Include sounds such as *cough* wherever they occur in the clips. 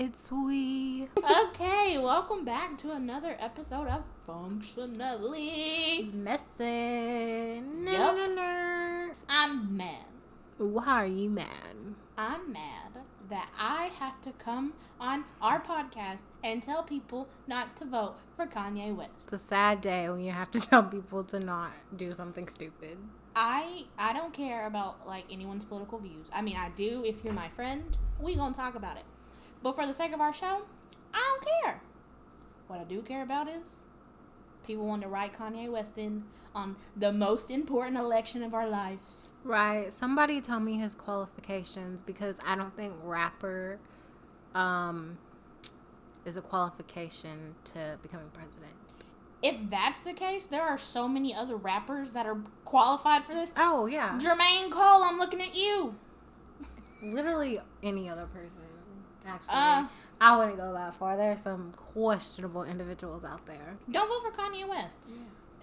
It's we. Okay, welcome back to another episode of Functionally. Messing. Yep. I'm mad. Why are you mad? I'm mad that I have to come on our podcast and tell people not to vote for Kanye West. It's a sad day when you have to *laughs* tell people to not do something stupid. I I don't care about like anyone's political views. I mean, I do if you're my friend. We gonna talk about it. But for the sake of our show, I don't care. What I do care about is people want to write Kanye West in on the most important election of our lives. Right. Somebody tell me his qualifications because I don't think rapper um is a qualification to becoming president. If that's the case, there are so many other rappers that are qualified for this. Oh yeah. Jermaine Cole, I'm looking at you. Literally any other person. Actually. Uh, I wouldn't go that far. There are some questionable individuals out there. Don't vote for Kanye West.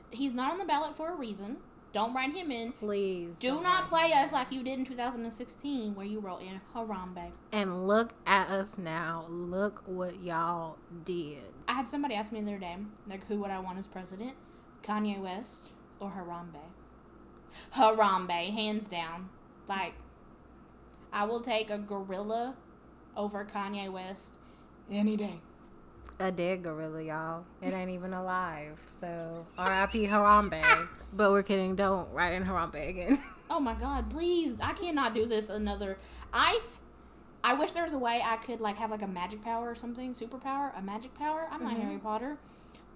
He's not on the ballot for a reason. Don't write him in. Please. Do don't play us like you did in 2016, where you wrote in Harambe. And look at us now. Look what y'all did. I had somebody ask me the other day, like, who would I want as president? Kanye West or Harambe? Harambe, hands down. Like, I will take a gorilla over Kanye West any day. A dead gorilla, y'all. It ain't even alive. So R.I.P. Harambe. but we're kidding. Don't write in Harambe again. *laughs* Oh my god, please. I cannot do this another. I I wish there was a way I could like have like a magic power or something, superpower, a magic power. I'm not Mhm. Harry Potter.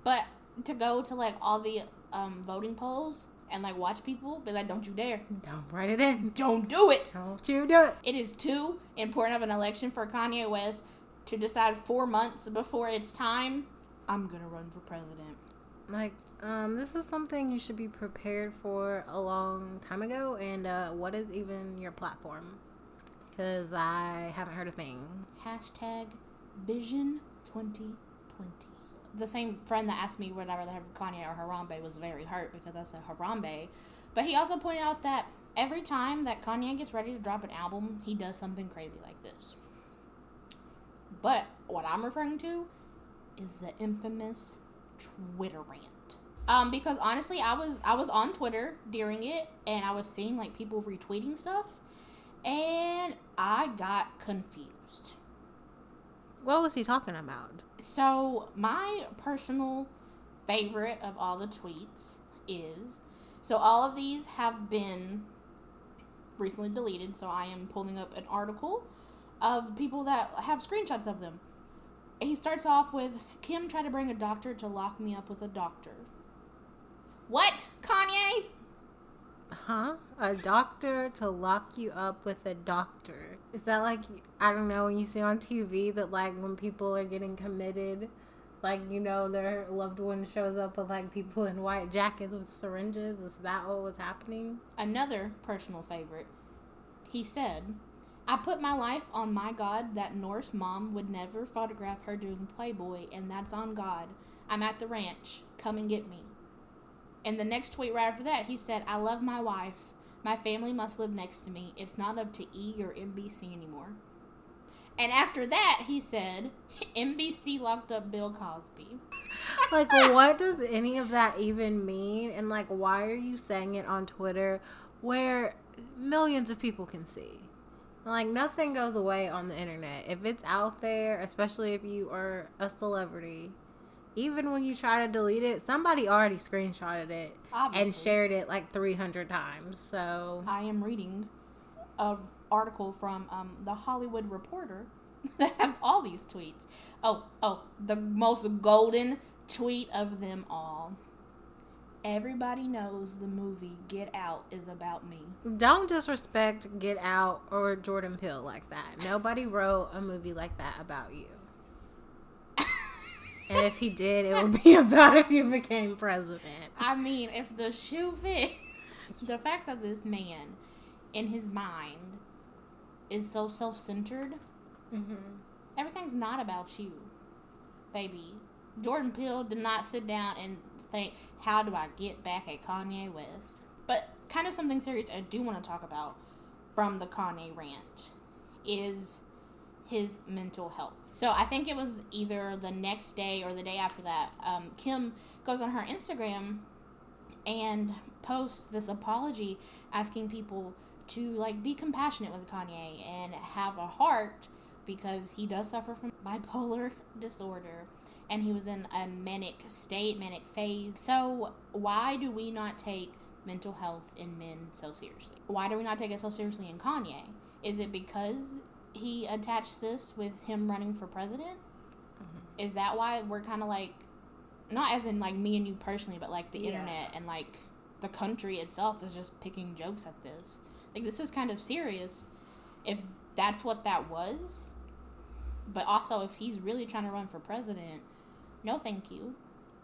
But to go to like all the um voting polls and like watch people, be like, don't you dare. Don't write it in. Don't do it. Don't you do it. It is too important of an election for Kanye West to decide four months before it's time. I'm gonna run for president. Like, um, this is something you should be prepared for a long time ago. And uh, what is even your platform? Because I haven't heard a thing. Hashtag Vision 2020. The same friend that asked me would I rather have Kanye or Harambe was very hurt because I said Harambe. But he also pointed out that every time that Kanye gets ready to drop an album, he does something crazy like this. But what I'm referring to is the infamous Twitter rant. Um, because honestly, I was I was on Twitter during it, and I was seeing like people retweeting stuff, and I got confused. What was he talking about? So, my personal favorite of all the tweets is so all of these have been recently deleted, so I am pulling up an article of people that have screenshots of them. He starts off with Kim tried to bring a doctor to lock me up with a doctor. What? Kanye? Huh? A doctor to lock you up with a doctor. Is that like I don't know when you see on TV that like when people are getting committed, like you know their loved one shows up with like people in white jackets with syringes. Is that what was happening? Another personal favorite. He said, I put my life on my God that North's mom would never photograph her doing Playboy, and that's on God. I'm at the ranch. Come and get me. And the next tweet right after that, he said, I love my wife. My family must live next to me. It's not up to E or NBC anymore. And after that, he said, *laughs* NBC locked up Bill Cosby. *laughs* Like what does any of that even mean? And like why are you saying it on Twitter where millions of people can see? Like nothing goes away on the internet. If it's out there, especially if you are a celebrity, even when you try to delete it, somebody already screenshotted it and shared it like 300 times. So, I am reading a article from um, the Hollywood Reporter *laughs* that has all these tweets. Oh, oh, the most golden tweet of them all. Everybody knows the movie Get Out is about me. don't disrespect Get Out or Jordan Peele like that. Nobody wrote a movie like that about you. And if he did, it would be *laughs* about if you became president. I mean, if the shoe fits, the fact that this man, in his mind, is so self centered, Mm-hmm. everything's not about you, baby. Jordan Peele did not sit down and think, how do I get back at Kanye West? But kind of something serious I do want to talk about from the Kanye rant is his mental health. So I think it was either the next day or the day after that. Um, Kim goes on her Instagram and posts this apology asking people to like be compassionate with Kanye and have a heart because he does suffer from *laughs* bipolar disorder and he was in a manic state, manic phase. So, why do we not take mental health in men so seriously? Why do we not take it so seriously in Kanye? Is it because he attached this with him running for president? Mm-hmm. Is that why we're kind of like, not as in like me and you personally, but like the yeah. internet and like the country itself is just picking jokes at this? Like, this is kind of serious if that's what that was. But also, if he's really trying to run for president, no thank you.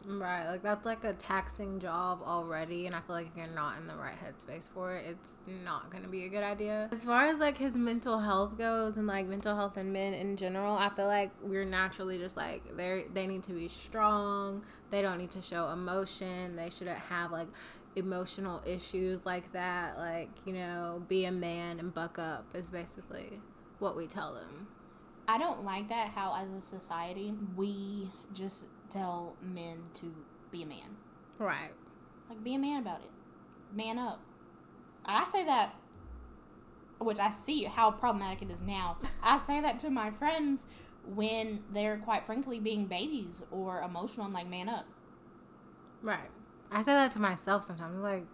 Right, like that's like a taxing job already, and I feel like if you're not in the right headspace for it, it's not gonna be a good idea. As far as like his mental health goes, and like mental health in men in general, I feel like we're naturally just like they they need to be strong. They don't need to show emotion. They shouldn't have like emotional issues like that. Like you know, be a man and buck up is basically what we tell them. I don't like that how as a society we just tell men to be a man. Right. Like be a man about it. Man up. I say that which I see how problematic it is now. I say that to my friends when they're quite frankly being babies or emotional. I'm like, man up. Right. I say that to myself sometimes. Like,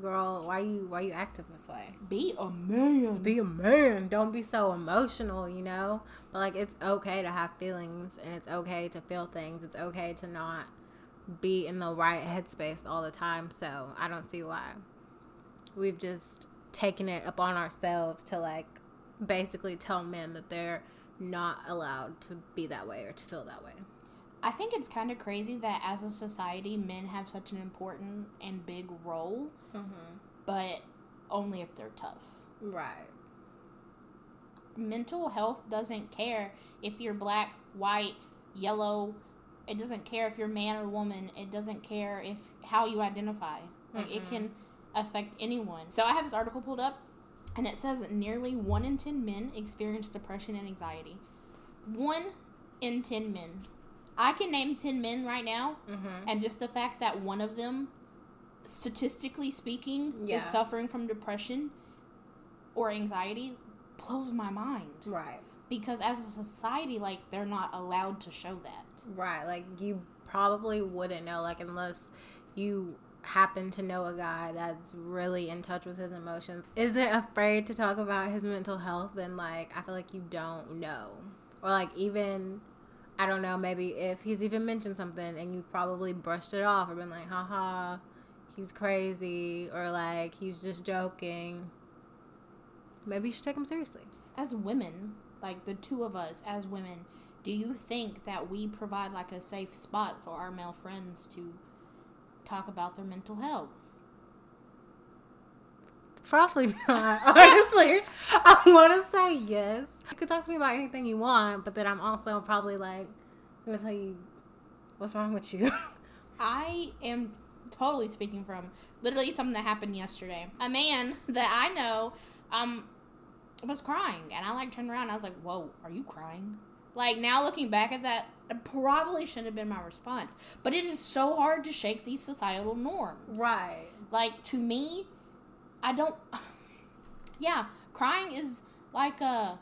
girl, why you why you acting this way? Be a man. Be a man. Don't be so emotional, you know? But like it's okay to have feelings and it's okay to feel things. It's okay to not be in the right headspace all the time. So I don't see why. We've just taken it upon ourselves to like basically tell men that they're not allowed to be that way or to feel that way. I think it's kind of crazy that as a society, men have such an important and big role, mm-hmm. but only if they're tough. Right. Mental health doesn't care if you're black, white, yellow. It doesn't care if you're man or woman. It doesn't care if how you identify. Like mm-hmm. it can affect anyone. So I have this article pulled up, and it says nearly one in ten men experience depression and anxiety. One in ten men I can name 10 men right now, mm-hmm. and just the fact that one of them, statistically speaking, yeah. is suffering from depression or anxiety blows my mind. Right. Because as a society, like, they're not allowed to show that. Right. Like, you probably wouldn't know, like, unless you happen to know a guy that's really in touch with his emotions, isn't afraid to talk about his mental health, then, like, I feel like you don't know. Or, like, even I don't know, maybe if he's even mentioned something and you've probably brushed it off or been like, haha, he's crazy, or like, he's just joking, maybe you should take him seriously. As women, like the two of us as women, do you think that we provide like a safe spot for our male friends to talk about their mental health? Probably not. *laughs* Honestly, I want to say yes. You could talk to me about anything you want, but then I'm also probably like, I'm gonna tell you what's wrong with you. *laughs* I am totally speaking from literally something that happened yesterday. A man that I know, um, was crying, and I like turned around. I was like, "Whoa, are you crying?" Like now looking back at that, it probably shouldn't have been my response. But it is so hard to shake these societal norms. Right. Like to me, I don't. *sighs* Yeah, crying is like a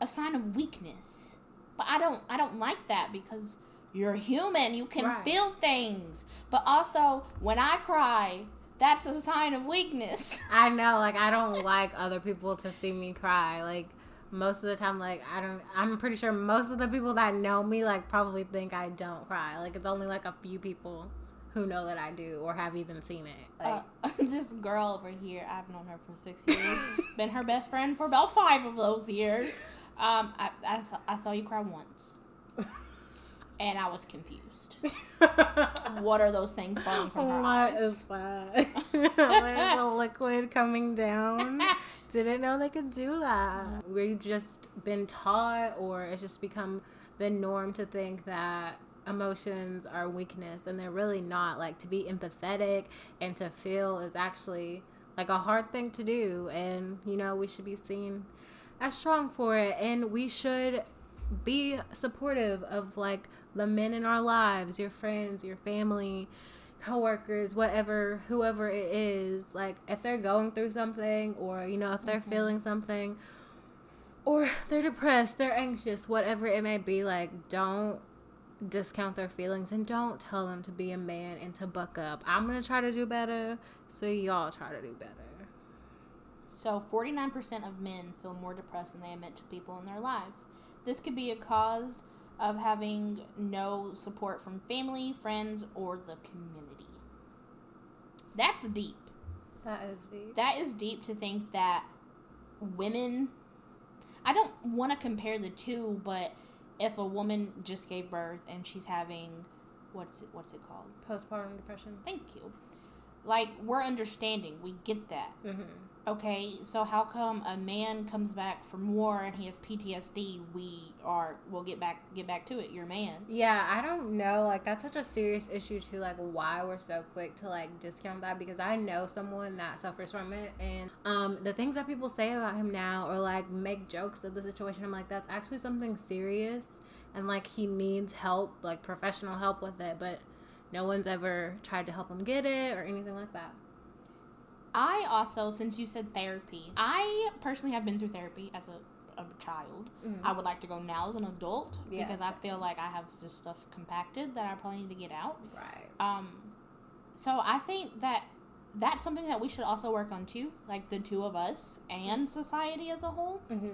a sign of weakness, but I don't I don't like that because you're human. You can right. feel things, but also when I cry, that's a sign of weakness. *laughs* I know, like I don't like other people to see me cry. Like most of the time, like I don't. I'm pretty sure most of the people that know me like probably think I don't cry. Like it's only like a few people who know that I do or have even seen it. Like uh, *laughs* this girl over here, I've known her for six years, *laughs* been her best friend for about five of those years. Um, I, I, saw, I saw you cry once, *laughs* and I was confused. what are those things falling from her what eyes? What is that? There's a liquid coming down. Didn't know they could do that. We've just been taught, or it's just become the norm to think that emotions are weakness and they're really not like to be empathetic and to feel is actually like a hard thing to do and you know we should be seen as strong for it and we should be supportive of like the men in our lives, your friends, your family, coworkers, whatever, whoever it is, like if they're going through something or you know if they're mm-hmm. feeling something or they're depressed, they're anxious, whatever it may be, like don't discount their feelings and don't tell them to be a man and to buck up. I'm going to try to do better, so y'all try to do better. So, 49% of men feel more depressed than they admit to people in their life. This could be a cause of having no support from family, friends, or the community. That's deep. That is deep. That is deep to think that women. I don't want to compare the two, but if a woman just gave birth and she's having what's it what's it called? Postpartum depression. Thank you. Like we're understanding. We get that. Mm-hmm. Okay, so how come a man comes back from war and he has PTSD? We are we'll get back get back to it. You're a man. Yeah, I don't know. Like that's such a serious issue too. Like why we're so quick to like discount that because I know someone that suffers from it, and um the things that people say about him now or like make jokes of the situation. I'm like that's actually something serious, and like he needs help, like professional help with it, but no one's ever tried to help him get it or anything like that. I also, since you said therapy, I personally have been through therapy as a, a child. Mm-hmm. I would like to go now as an adult yes. because I feel like I have just stuff compacted that I probably need to get out. Right. Um, so I think that that's something that we should also work on too, like the two of us and society as a whole. Mm-hmm.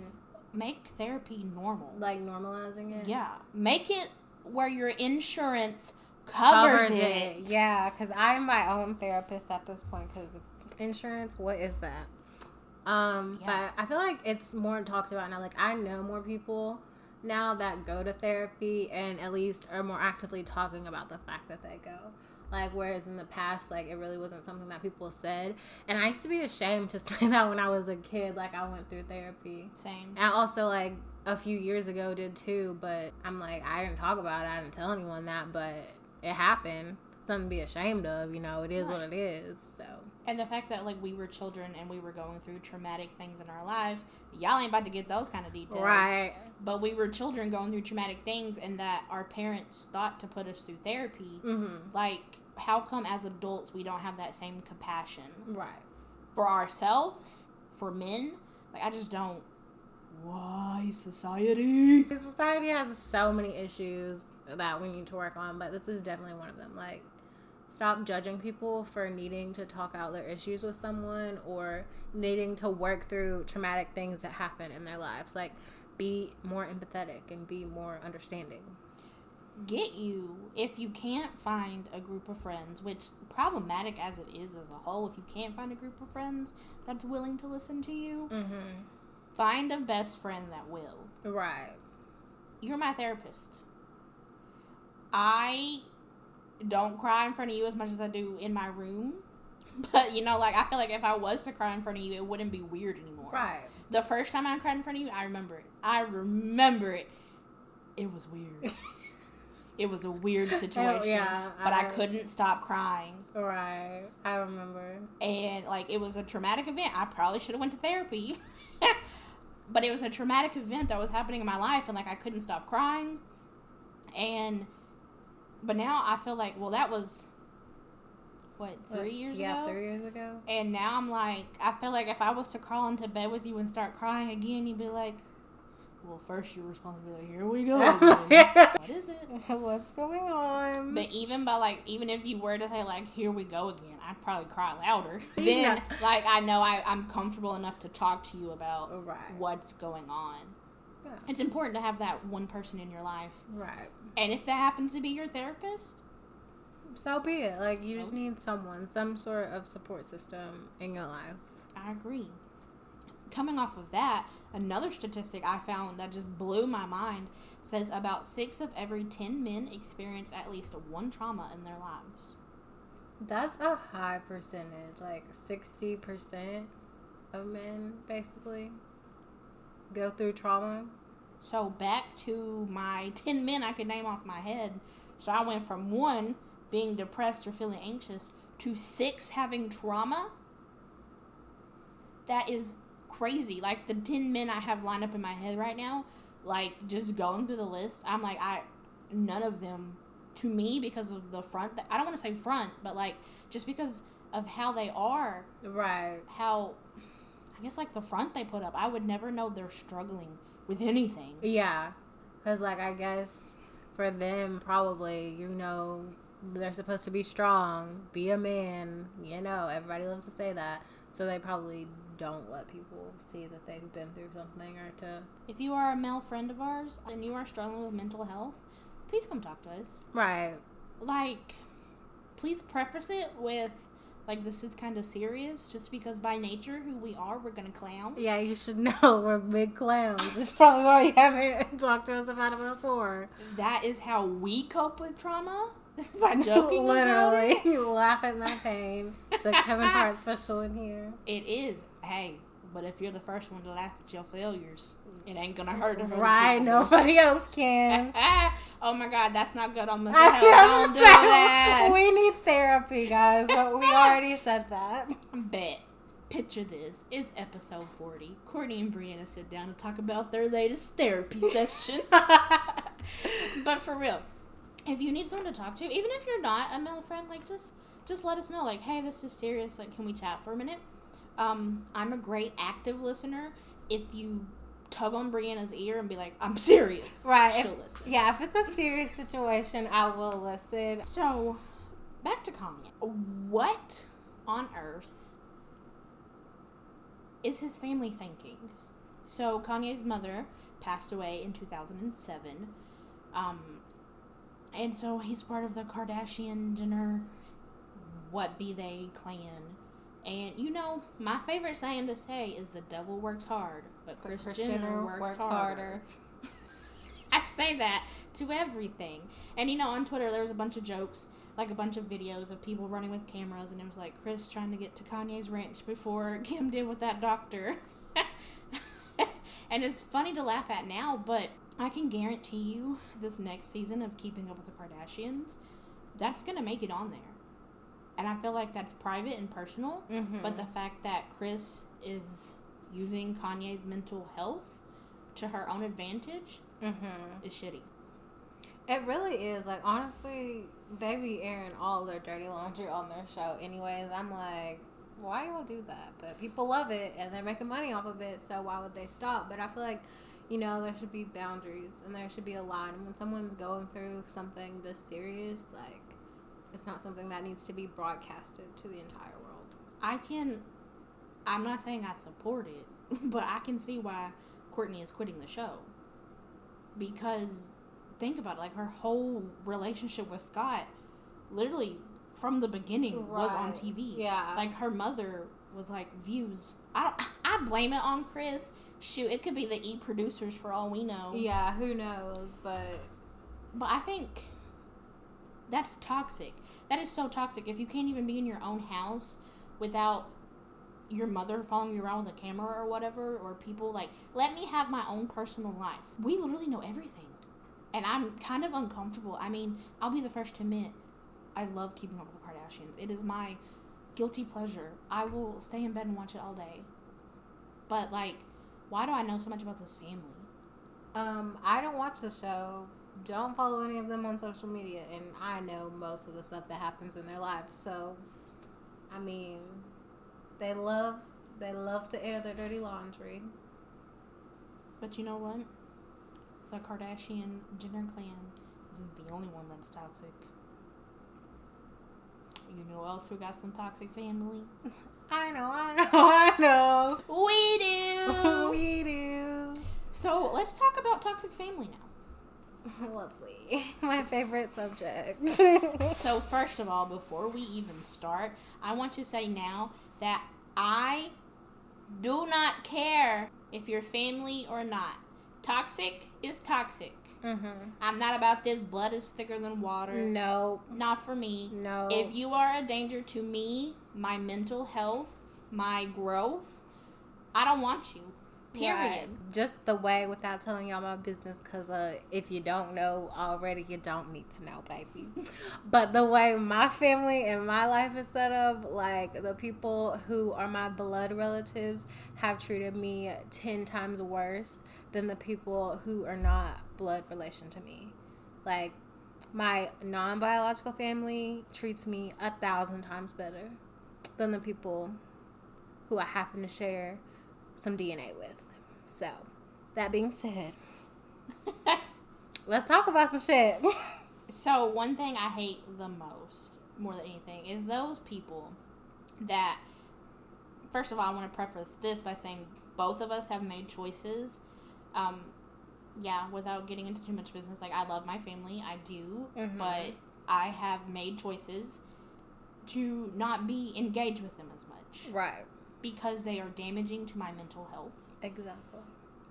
Make therapy normal. Like normalizing it. Yeah, make it where your insurance covers, covers it. it. Yeah, because I'm my own therapist at this point because insurance. What is that? Um, yeah. but I feel like it's more talked about now. Like I know more people now that go to therapy and at least are more actively talking about the fact that they go. Like whereas in the past, like it really wasn't something that people said. And I used to be ashamed to *laughs* say that when I was a kid, like I went through therapy. Same. And also like a few years ago did too, but I'm like I didn't talk about it. I didn't tell anyone that, but it happened something to be ashamed of. You know, it is right. what it is. So. And the fact that like we were children and we were going through traumatic things in our life, y'all ain't about to get those kind of details. Right. But we were children going through traumatic things, and that our parents thought to put us through therapy. Mm-hmm. Like, how come as adults we don't have that same compassion? Right. For ourselves, for men, like I just don't. Why society? Society has so many issues that we need to work on, but this is definitely one of them. Like stop judging people for needing to talk out their issues with someone or needing to work through traumatic things that happen in their lives. Like, be more empathetic and be more understanding. Get you if you can't find a group of friends, which problematic as it is as a whole, if you can't find a group of friends that's willing to listen to you, mm-hmm. find a best friend that will. Right. You're my therapist. I don't cry in front of you as much as I do in my room. *laughs* But you know, like I feel like if I was to cry in front of you, it wouldn't be weird anymore. Right. The first time I cried in front of you, I remember it. I remember it. It was weird. *laughs* it was a weird situation. Oh, yeah, but I, I, couldn't stop crying. Right. I remember. And like it was a traumatic event. I probably should have went to therapy. *laughs* but it was a traumatic event that was happening in my life and like I couldn't stop crying. And but now I feel like, well, that was what three years yeah, ago. Yeah, three years ago. And now I'm like, I feel like if I was to crawl into bed with you and start crying again, you'd be like, well, first your response would be like, here we go. *laughs* what is it? *laughs* What's going on? But even by like, even if you were to say like, here we go again, I'd probably cry louder. *laughs* then, yeah. like, I know I, I'm comfortable enough to talk to you about right. what's going on. Yeah. It's important to have that one person in your life. Right. And if that happens to be your therapist, so be it. Like you just need someone, some sort of support system in your life. I agree. Coming off of that, another statistic I found that just blew my mind says about six of every 10 men experience at least one trauma in their lives. That's a high percentage. Like 60% of men, basically, go through trauma. So back to my *laughs* 10 men I could name off my head. So I went from one being depressed or feeling anxious to six having trauma. That is crazy. Like the 10 men I have lined up in my head right now, like just going through the list, I'm like, I, none of them to me because of the front, I don't want to say front, but like just because of how they are, Right. how, I guess like the front they put up, I would never know they're struggling with anything. Yeah. Because, like, I guess for them, probably, you know, they're supposed to be strong, be a man. You know, everybody loves to say that. So they probably don't let people see that they've been through something or to. If you are a male friend of ours and you are struggling with mental health, please come talk to us. Right. like please preface it with like this is kind of serious just because by nature who we are we're gonna clown Yeah, you should *laughs* know we're big clowns. *laughs* It's probably why you haven't *laughs* talked to us about it before. that is how we cope with trauma is by joking about Literally. it. laugh at my pain. It's a Kevin Hart special in here. it is hey but if you're the first one to laugh at your failures it ain't gonna hurt Right, nobody else can. *laughs* oh my god that's not good on mental health don't do that We need therapy, guys, but we *laughs* already said that. Bet. Picture this. It's episode 40. Courtney and Brianna sit down and talk about their latest therapy *laughs* session. but for real, if you need someone to talk to, even if you're not a male friend, like just just let us know. Like, hey, this is serious. Like, can we chat for a minute? Um, I'm a great active listener. If you tug on Brianna's ear and be like, I'm serious, Right, She'll if- listen. yeah, if it's a serious situation, I will listen. So, back to Kanye. What on earth is his family thinking? So, Kanye's mother passed away in 2007. Um, and so he's part of the Kardashian Jenner, what be they clan. And you know, my favorite saying to say is the devil works hard, but Kris, Jenner works, works harder. harder. *laughs* I say that to everything. And you know, on Twitter, there was a bunch of jokes, like a bunch of videos of people running with cameras, and it was like Kris trying to get to Kanye's ranch before *laughs* Kim did with that doctor. *laughs* and it's funny to laugh at now, but I can guarantee you this next season of Keeping Up with the Kardashians, that's going to make it on there. And I feel like that's private and personal, Mm-hmm. but the fact that Kris is using Kanye's mental health to her own advantage mm-hmm. is shitty. It really is. Like, honestly, they be airing all their dirty laundry on their show, anyways. I'm like, why y'all do that? But people love it and they're making money off of it, so why would they stop? But I feel like, you know, there should be boundaries and there should be a line. And when someone's going through something this serious, like, it's not something that needs to be broadcasted to the entire world. I can. I'm not saying I support it, *laughs* but I can see why Kourtney is quitting the show. Because think about it, like her whole relationship with Scott, literally from the beginning, was on TV. Yeah. Like her mother was like views. I don't, I blame it on Kris. Shoot, it could be the E producers for all we know. Yeah, who knows? But But I think that's toxic. That is so toxic. If you can't even be in your own house without your mother following you around with a camera or whatever, or people like, let me have my own personal life. We literally know everything. And I'm kind of uncomfortable. I mean, I'll be the first to admit, I love keeping up with the Kardashians. It is my guilty pleasure. I will stay in bed and watch it all day. But, like, why do I know so much about this family? Um, I don't watch the show. Don't follow any of them on social media, and I know most of the stuff that happens in their lives. So, I mean, they love they love to air their dirty laundry. But you know what? The Kardashian Jenner clan isn't the only one that's toxic. You know who else who got some toxic family? *laughs* I know, I know, I know. We do. *laughs* we do. so let's talk about toxic family now. *laughs* Lovely, *laughs* my favorite subject. *laughs* So first of all, before we even start, I want to say now that I do not care if you're family or not. Toxic is toxic. mm-hmm. I'm not about this blood is thicker than water. No, Not for me. no. If you are a danger to me, my mental health, my growth, I don't want you. Period. Right. Just the way without telling y'all my business, because uh, if you don't know already, you don't need to know, baby. *laughs* but the way my family and my life is set up, like the people who are my blood relatives have treated me 10 times worse than the people who are not blood relation to me. Like, my non biological family treats me a thousand times better than the people who I happen to share some DNA with. So, that being said, *laughs* let's talk about some shit. *laughs* so, one thing I hate the most, more than anything, is those people that, first of all, I want to preface this by saying both of us have made choices. Um, yeah, without getting into too much business, like I love my family, I do, Mhm. but I have made choices to not be engaged with them as much right. Because they are damaging to my mental health, Exactly.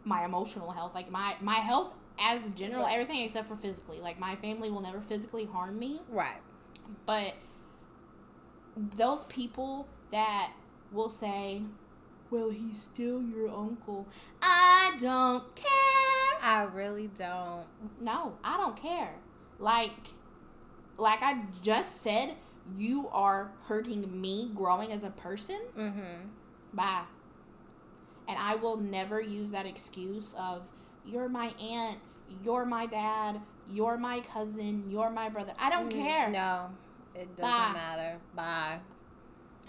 my emotional health, like my my health as general, Right. everything except for physically. Like my family will never physically harm me, Right. but those people that will say, "Well, he's still your uncle," I don't care. I really don't. No, I don't care. Like, like I just said, you are hurting me growing as a person. Mm-hmm. Bye. And I will never use that excuse of you're my aunt, you're my dad, you're my cousin, you're my brother. I don't care. Mm, No, it doesn't Bye. matter. Bye.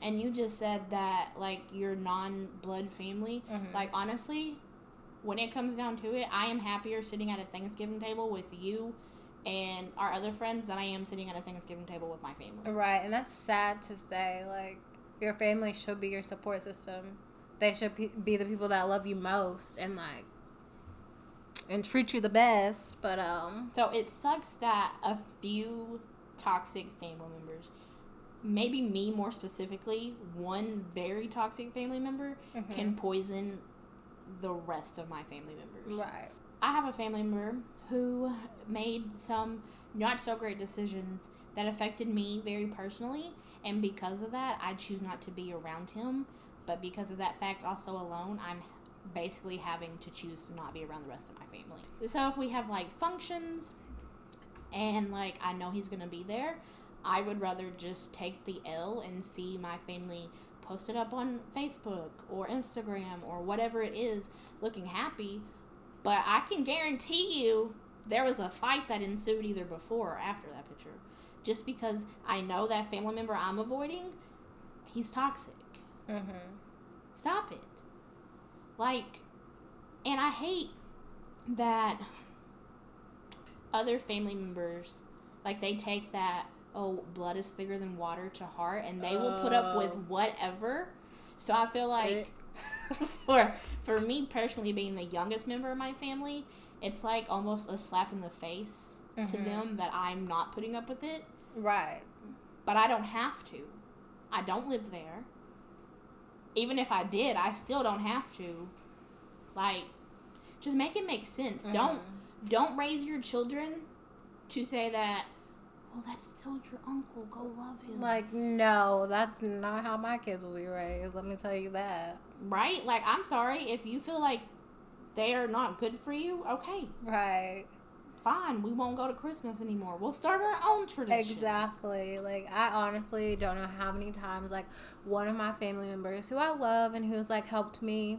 And you just said that like your non-blood family. Mhm. Like honestly, when it comes down to it, I am happier sitting at a Thanksgiving table with you and our other friends than I am sitting at a Thanksgiving table with my family. Right, and that's sad to say. Like, your family should be your support system. They should be the people that love you most and like and treat you the best. But um, So it sucks that a few toxic family members, maybe me more specifically, one very toxic family member mhm. can poison the rest of my family members. right, I have a family member who made some not so great decisions that affected me very personally, and because of that, I choose not to be around him. But because of that fact, also alone, I'm basically having to choose to not be around the rest of my family. So if we have like functions, and like I know he's gonna be there, I would rather just take the L and see my family posted up on Facebook or Instagram or whatever it is, looking happy but I can guarantee you there was a fight that ensued either before or after that picture. Just because I know that family member I'm avoiding, he's toxic. mm-hmm. Stop it. Like, and I hate that other family members, like, they take that, oh, blood is thicker than water to heart, and they will put up with Oh. whatever. So I feel like *laughs* for for me personally being the youngest member of my family, it's like almost a slap in the face to Mhm. them that I'm not putting up with it, right, but I don't have to. I don't live there. Even if I did, I still don't have to. Like just make it make sense. Don't Mhm. don't raise your children to say that well that's still your uncle, go love him. Like, no, that's not how my kids will be raised. Let me tell you that. right? Like I'm sorry if you feel like they are not good for you, okay. Right. fine, we won't go to Christmas anymore. We'll start our own tradition. Exactly. Like I honestly don't know how many times like one of my family members who I love and who's like helped me,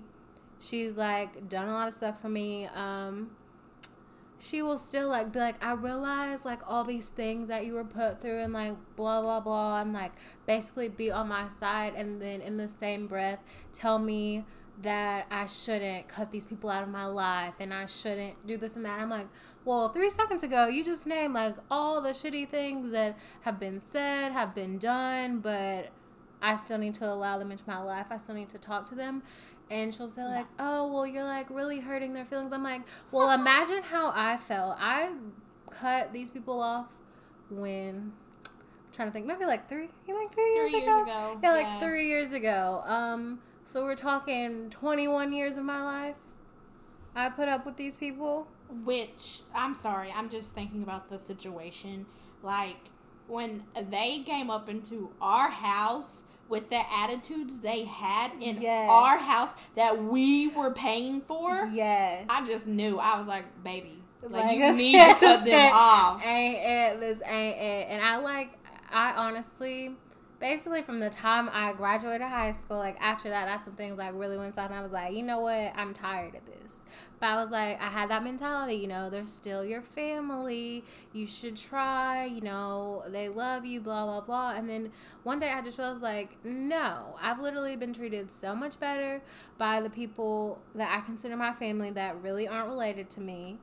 she's like done a lot of stuff for me. Um she will still like be like, I realize like all these things that you were put through and like blah blah blah and like basically be on my side and then in the same breath tell me that I shouldn't cut these people out of my life and I shouldn't do this and that. I'm like, well, three seconds ago, you just named like all the shitty things that have been said, have been done, but I still need to allow them into my life. I still need to talk to them. And she'll say, like, oh, well, you're like really hurting their feelings. I'm like, well, imagine how I felt. I cut these people off when. I'm trying to think, maybe like three, like three, Three years, years ago. ago, Yeah, like yeah. three years ago. Um, so we're talking 21 years of my life. I put up with these people. Which I'm sorry, I'm just thinking about the situation. Like when they came up into our house with the attitudes they had in Yes. our house that we were paying for, Yes. I just knew. I was like, baby, like, Like, you *laughs* need to cut them *laughs* off. Ain't it? This ain't it. And I like, I honestly, basically from the time I graduated high school, like after that, that's when things like really went south. And I was like, you know what? I'm tired of this. But I was like, I had that mentality, you know, they're still your family. You should try, you know, they love you, blah, blah, blah. And then one day I just was like, no, I've literally been treated so much better by the people that I consider my family that really aren't related to me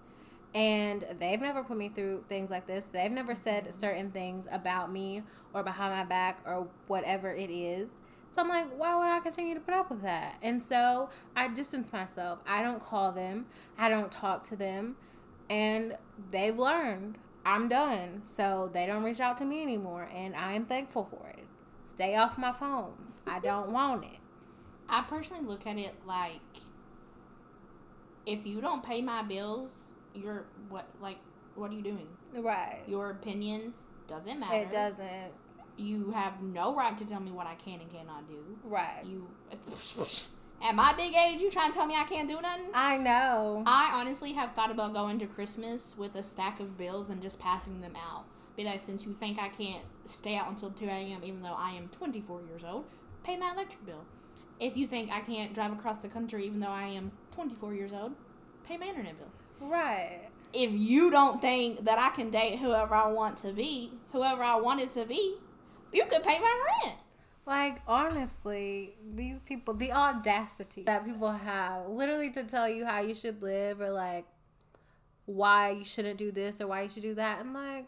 and they've never put me through things like this. They've never said certain things about me or behind my back or whatever it is. So I'm like, why would I continue to put up with that? And so I distance myself. I don't call them, I don't talk to them, and they've learned I'm done. So they don't reach out to me anymore, and I am thankful for it. Stay off my phone. I don't want it. I personally look at it like if you don't pay my bills, you're what like what are you doing? Right. Your opinion doesn't matter. It doesn't. You have no right to tell me what I can and cannot do. Right. You *laughs* at my big age, you trying to tell me I can't do nothing? I know. I honestly have thought about going to Christmas with a stack of bills and just passing them out. Be like, since you think I can't stay out until 2 a.m., even though I am 24 years old, pay my electric bill. If you think I can't drive across the country, even though I am 24 years old, pay my internet bill. Right. If you don't think that I can date whoever I want to be, whoever I want it to be, you could pay my rent. Like, honestly, these people, the audacity that people have literally to tell you how you should live or like why you shouldn't do this or why you should do that. And like,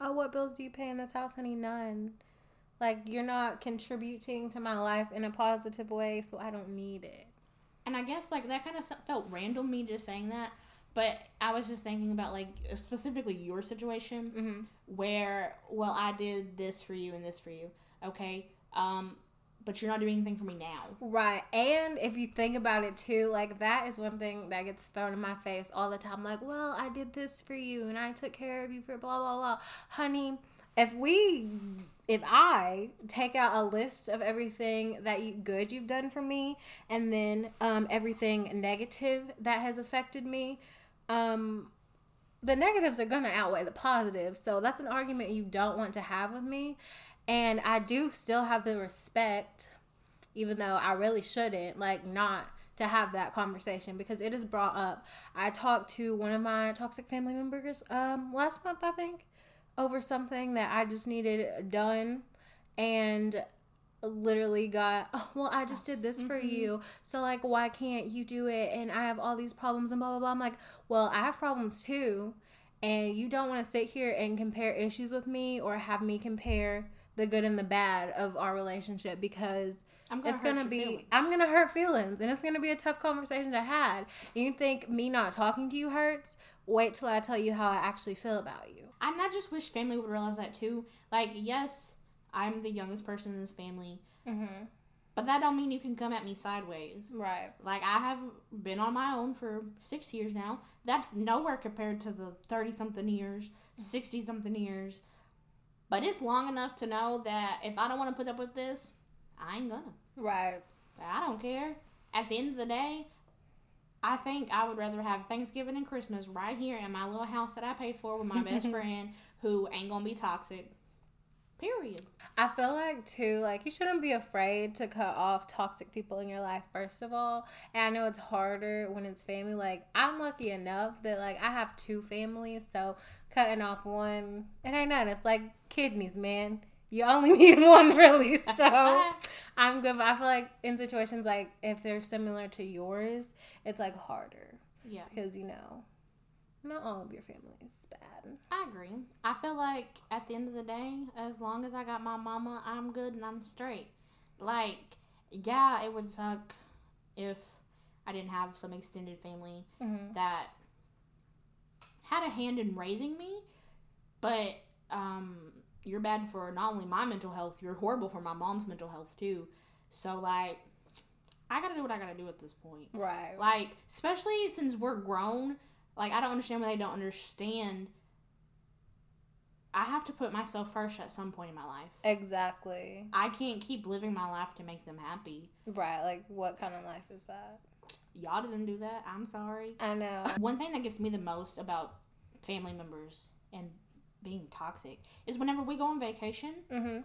oh, what bills do you pay in this house, honey? None. Like, you're not contributing to my life in a positive way, so I don't need it. And I guess like that kind of felt random me just saying that, but I was just thinking about like specifically your situation Mm-hmm. where well I did this for you and this for you, okay, um, but you're not doing anything for me now. Right. And if you think about it too, like that is one thing that gets thrown in my face all the time. Like, well, I did this for you and I took care of you for blah, blah, blah. Honey, if we, if I take out a list of everything that you, good you've done for me and then um, everything negative that has affected me, um, the negatives are going to outweigh the positives. So that's an argument you don't want to have with me. And I do still have the respect, even though I really shouldn't, like, not to have that conversation because it is brought up. I talked to one of my toxic family members um, last month, I think, over something that I just needed done. And literally got oh, well i just did this for mm-hmm. you. So like why can't you do it? And i have all these problems and blah blah blah. I'm like well i have problems too and you don't want to sit here and compare issues with me or have me compare the good and the bad of our relationship because I'm gonna it's hurt gonna be feelings. i'm gonna hurt feelings and it's gonna be a tough conversation to have. You think me not talking to you hurts? Wait till i tell you how i actually feel about you. And I just wish family would realize that too. Like, yes, I'm the youngest person in this family, mm-hmm. but that don't mean you can come at me sideways. right Like I have been on my own for six years now. That's nowhere compared to the thirty something years, sixty something years. But it's long enough to know that if I don't want to put up with this, I ain't gonna. right I don't care. At the end of the day, I think I would rather have Thanksgiving and Christmas right here in my little house that I paid for with my best *laughs* friend who ain't gonna be toxic. Period. I feel like too, like you shouldn't be afraid to cut off toxic people in your life. First of all, and I know it's harder when it's family. Like I'm lucky enough that like I have two families, so cutting off one, it ain't nothing. It's like kidneys, man. You only *laughs* need one, really. So *laughs* I'm good. But I feel like in situations like if they're similar to yours, it's like harder Yeah. because you know, not all of your family is bad. I agree. I feel like at the end of the day, as long as I got my mama, I'm good and I'm straight. Like, yeah, it would suck if I didn't have some extended family Mm-hmm. that had a hand in raising me, but um, you're bad for not only my mental health, you're horrible for my mom's mental health too. So, like, I gotta do what I gotta do at this point. Right. Like, especially since we're grown, like I don't understand why they don't understand I have to put myself first at some point in my life. Exactly. I can't keep living my life to make them happy. Right. Like, what kind of life is that? Y'all didn't do that. I'm sorry. I know. One thing that gets me the most about family members and being toxic is whenever we go on vacation, Mm-hmm.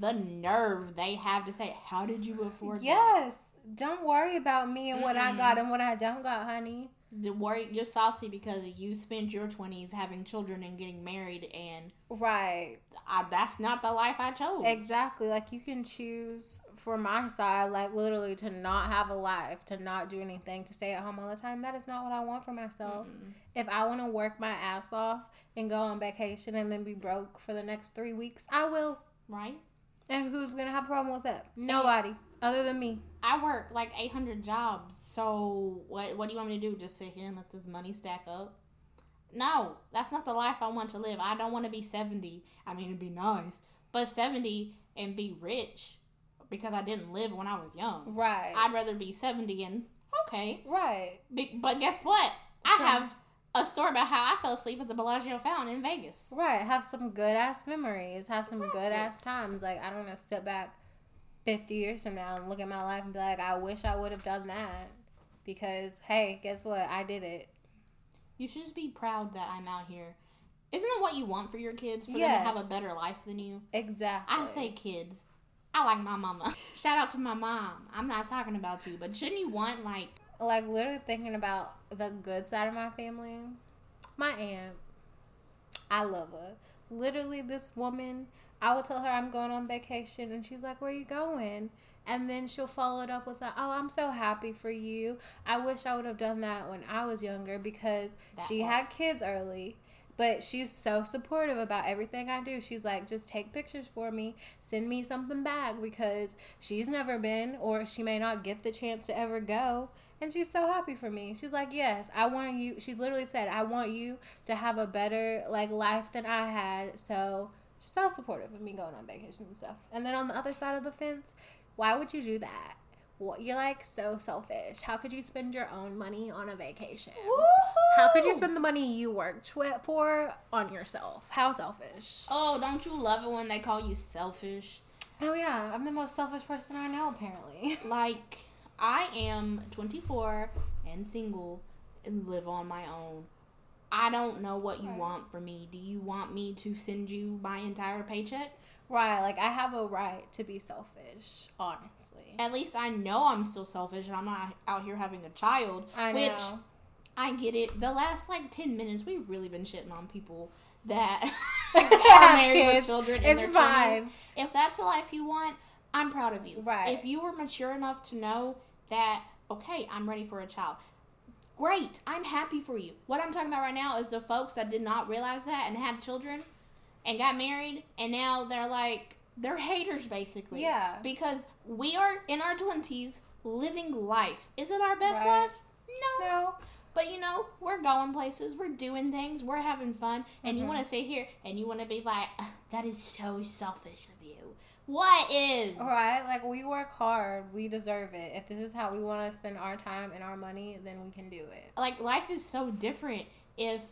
the nerve they have to say, "How did you afford that?" Yes. Don't worry about me and what I got and what I don't got, honey. The worry you're salty because you spent your twenties having children and getting married, and Right. I, that's not the life I chose. Exactly. Like you can choose for my side, like literally to not have a life, to not do anything, to stay at home all the time. That is not what I want for myself. Mm-mm. If I want to work my ass off and go on vacation and then be broke for the next three weeks, I will. Right? And who's gonna have a problem with that? Nobody, other than me. I work like 800 jobs, so what? What do you want me to do? Just sit here and let this money stack up? No, that's not the life I want to live. I don't want to be 70. I mean, it'd be nice, but 70 and be rich because I didn't live when I was young. Right. I'd rather be 70 and okay. right. Be- But guess what? I So- have a story about how I fell asleep at the Bellagio fountain in Vegas. Right. Have some good ass memories. Have some good ass times. Like I don't want to step back fifty years from now and look at my life and be like, I wish I would have done that. Because hey, guess what? I did it. You should just be proud that I'm out here. Isn't that what you want for your kids? For them to have a better life than you? Exactly. I say kids. I like my mama. *laughs* Shout out to my mom. I'm not talking about you, but shouldn't you want like like literally thinking about the good side of my family. My aunt, I love her. Literally, this woman, I will tell her I'm going on vacation, and she's like, "Where you going?" And then she'll follow it up with, a, "Oh, I'm so happy for you. I wish I would have done that when I was younger because That she had kids early." But she's so supportive about everything I do. She's like, just take pictures for me, send me something back because she's never been or she may not get the chance to ever go. And she's so happy for me. She's like, yes, I want you. She's literally said, I want you to have a better like life than I had. So she's so supportive of me going on vacations and stuff. And then on the other side of the fence, why would you do that? Well, you're like so selfish. How could you spend your own money on a vacation? How could you spend the money you worked for on yourself? How selfish. Oh, don't you love it when they call you selfish? Oh yeah, I'm the most selfish person I know apparently. *laughs* Like I am 24 and single and live on my own. I don't know what you Right. want from me. Do you want me to send you my entire paycheck? right, like I have a right to be selfish, honestly. At least I know I'm still selfish and I'm not out here having a child. I know. Which I get it. The last like 10 minutes, we've really been shitting on people that *laughs* *laughs* are married with children in it's their 20s. fine. If that's the life you want, I'm proud of you. Right. If you were mature enough to know that, okay, I'm ready for a child, great. I'm happy for you. What I'm talking about right now is the folks that did not realize that and had children and got married, and now they're like, they're haters basically. Yeah. Because we are in our 20s living life. Is it our best Right. life? No. No. But you know, we're going places, we're doing things, we're having fun, and you Mhm. want to sit here and you want to be like, that is so selfish of you. What is? Right, like we work hard, we deserve it. If this is how we want to spend our time and our money, then we can do it. Like, life is so different if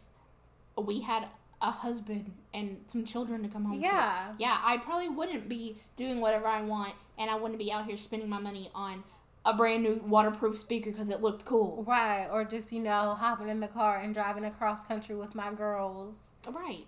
we had a husband and some children to come home to. Yeah. Yeah, I probably wouldn't be doing whatever I want, and I wouldn't be out here spending my money on a brand new waterproof speaker because it looked cool. Right, or just you know hopping in the car and driving across country with my girls Right.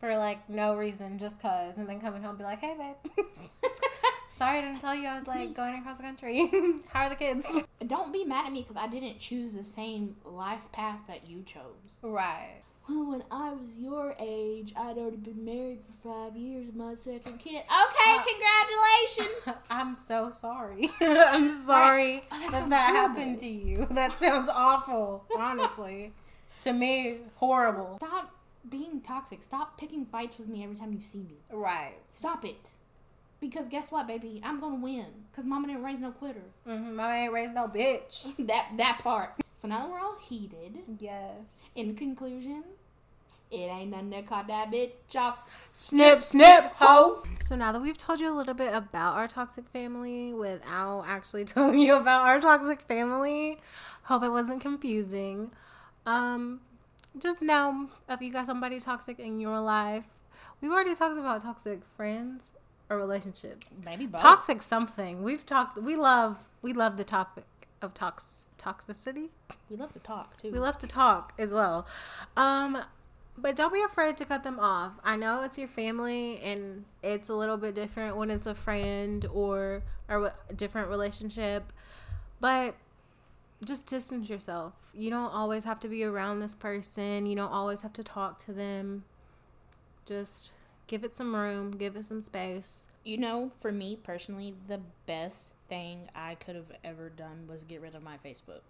For like no reason, just cause, and then coming home be like, "Hey, babe, *laughs* sorry I didn't tell you I was It's me. like going across the country. *laughs* How are the kids?" Don't be mad at me because I didn't choose the same life path that you chose. Right. Well, when I was your age, I'd already been married for five years with my second kid. Okay, Uh, congratulations. *laughs* I'm so sorry. I'm sorry Oh, that that that horrible. happened to you. That sounds awful, honestly. to me, horrible. Stop being toxic. Stop picking fights with me every time you see me. Right. Stop it. Because guess what, baby? I'm gonna win. Cause mama didn't raise no quitter. Mm-hmm. I ain't raised no bitch. *laughs* that that part. So now that we're all heated, Yes. in conclusion, it ain't nothing that caught that bitch off. Snip, snip, ho. So now that we've told you a little bit about our toxic family without actually *laughs* telling you about our toxic family, hope it wasn't confusing. Um, just know if you got somebody toxic in your life. We've already talked about toxic friends or relationships. Maybe both. Toxic something. We've talked. We love. We love the topic of tox toxicity. We love to talk too. We love to talk as well. Um, but don't be afraid to cut them off. I know it's your family, and it's a little bit different when it's a friend or or a different relationship. But just distance yourself. You don't always have to be around this person. You don't always have to talk to them. Just give it some room, give it some space. You know, for me personally, the best thing I could have ever done was get rid of my Facebook.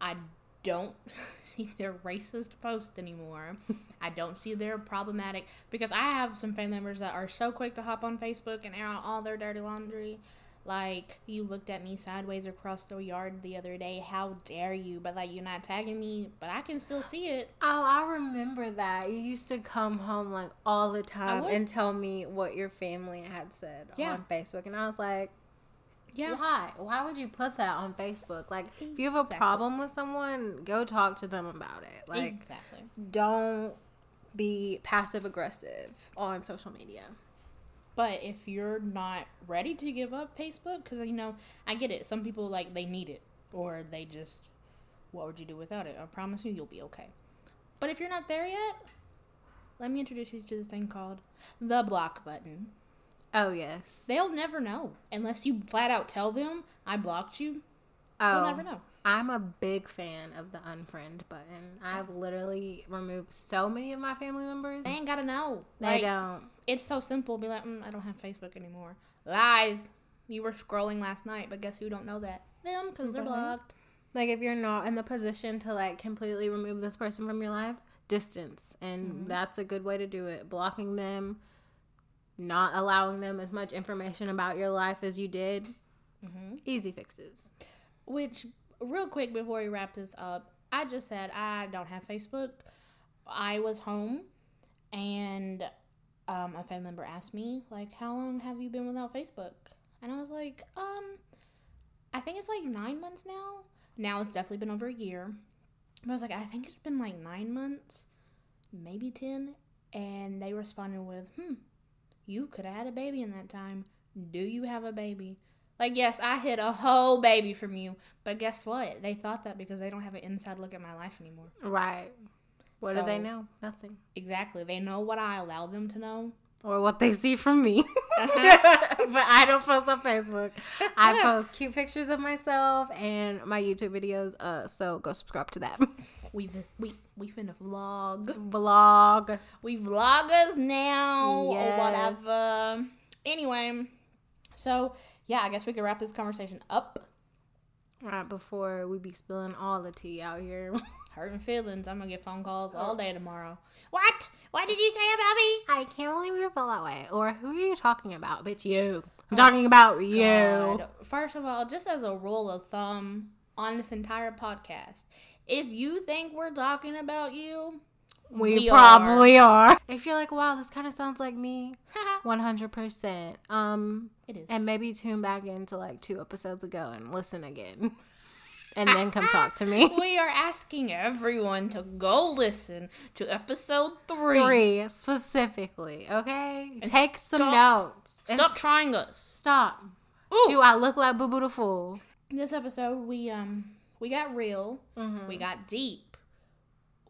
I don't *laughs* see their racist posts anymore. I don't see their problematic because I have some family members that are so quick to hop on Facebook and air out all their dirty laundry. Like you looked at me sideways across the yard the other day. How dare you? But like you're not tagging me, but I can still see it. Oh, I remember that. You used to come home like all the time and tell me what your family had said Yeah. on Facebook. And I was like, Yeah. why? Why would you put that on Facebook? Like, if you have a Exactly. problem with someone, go talk to them about it. Like, exactly. don't be passive aggressive on social media. But if you're not ready to give up Facebook, because you know, I get it. Some people like they need it, or they just, what would you do without it? I promise you, you'll be okay. But if you're not there yet, let me introduce you to this thing called the block button. Oh, yes. They'll never know unless you flat out tell them I blocked you. oh, They'll never know. I'm a big fan of the unfriend button. I've literally removed so many of my family members. They ain't gotta know. They Like, don't. It's so simple. Be like, mm, I don't have Facebook anymore. Lies. You were scrolling last night, but guess who don't know that? Them, because they're blocked. Like if you're not in the position to like completely remove this person from your life, distance. And that's a good way to do it. Blocking them, not allowing them as much information about your life as you did. Easy fixes. Which, real quick before we wrap this up, I just said I don't have Facebook. I was home, and um, a family member asked me like, "How long have you been without Facebook?" And I was like, "Um, I think it's like nine months now. Now it's definitely been over a year." But I was like, "I think it's been like nine months, maybe ten." And they responded with, "Hmm, you could have had a baby in that time. Do you have a baby?" Like, yes, I hid a whole baby from you, but guess what? They thought that because they don't have an inside look at my life anymore. Right. What do they know? Nothing. Exactly. They know what I allow them to know. Or what they see from me. Uh-huh. *laughs* *laughs* but I don't post on Facebook. I *laughs* post cute pictures of myself and my YouTube videos. Uh, so go subscribe to that We we we finna vlog. vlog. We vloggers now or Yes. whatever. Anyway, so yeah, I guess we could wrap this conversation up. Right before we be spilling all the tea out here. *laughs* Hurting feelings. I'm gonna get phone calls all oh. day tomorrow. What? What did you say about me? I can't believe you feel that way. Or who are you talking about? Bitch, you. I'm oh talking about you. God. First of all, just as a rule of thumb on this entire podcast, if you think we're talking about you, We, We probably are. If you're like, wow, this kind of sounds like me, *laughs* 100%. Um, it is. and maybe tune back into like two episodes ago and listen again. *laughs* And then come *laughs* talk to me. we are asking everyone to go listen to episode three. Three specifically, okay? Take some notes. Stop trying us. stop. Ooh. Do I look like Boo Boo the Fool? This episode, we um we got real. Mm-hmm. We got deep.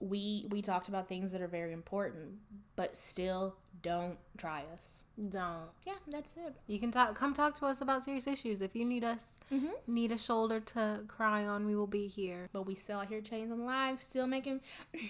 We we talked about things that are very important, but still don't try us. Don't. Yeah, that's it. You can talk. Come talk to us about serious issues. If you need us, Mhm. need a shoulder to cry on, we will be here. but we still out here changing lives, still making. *coughs*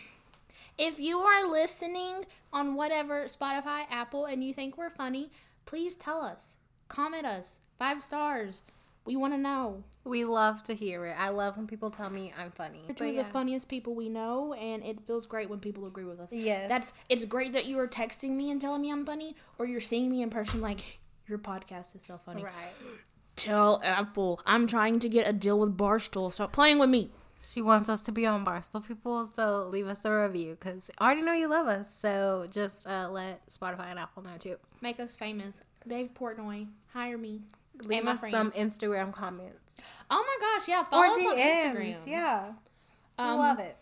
If you are listening on whatever Spotify, Apple, and you think we're funny, please tell us. Comment us. Five stars. We want to know. We love to hear it. I love when people tell me I'm funny. You're two of yeah. the funniest people we know, and it feels great when people agree with us. Yes. That's it's great that you are texting me and telling me I'm funny, or you're seeing me in person like your podcast is so funny. right. *gasps* Tell Apple I'm trying to get a deal with Barstool. Stop playing with me. She wants us to be on Barstool people, so leave us a review because I already know you love us. So just uh, let Spotify and Apple know too. Make us famous. Dave Portnoy, hire me. Leave us some Instagram comments Oh my gosh, yeah. Follow or us on DMs. Instagram. Yeah, We Um, love it.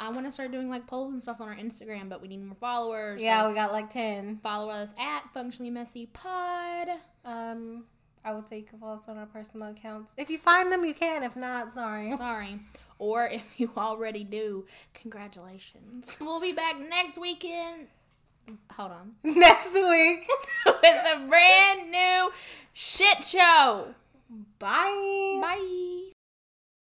I want to start doing like polls and stuff on our Instagram, but we need more followers. so Yeah, we got like ten. follow us at Functionally Messy Pod. Um, I would say you can follow us on our personal accounts. If you find them, you can. If not, sorry. Sorry. Or if you already do, congratulations. We'll be back next weekend. Hold on. *laughs* Next week. *laughs* With a brand new shit show. Bye. Bye.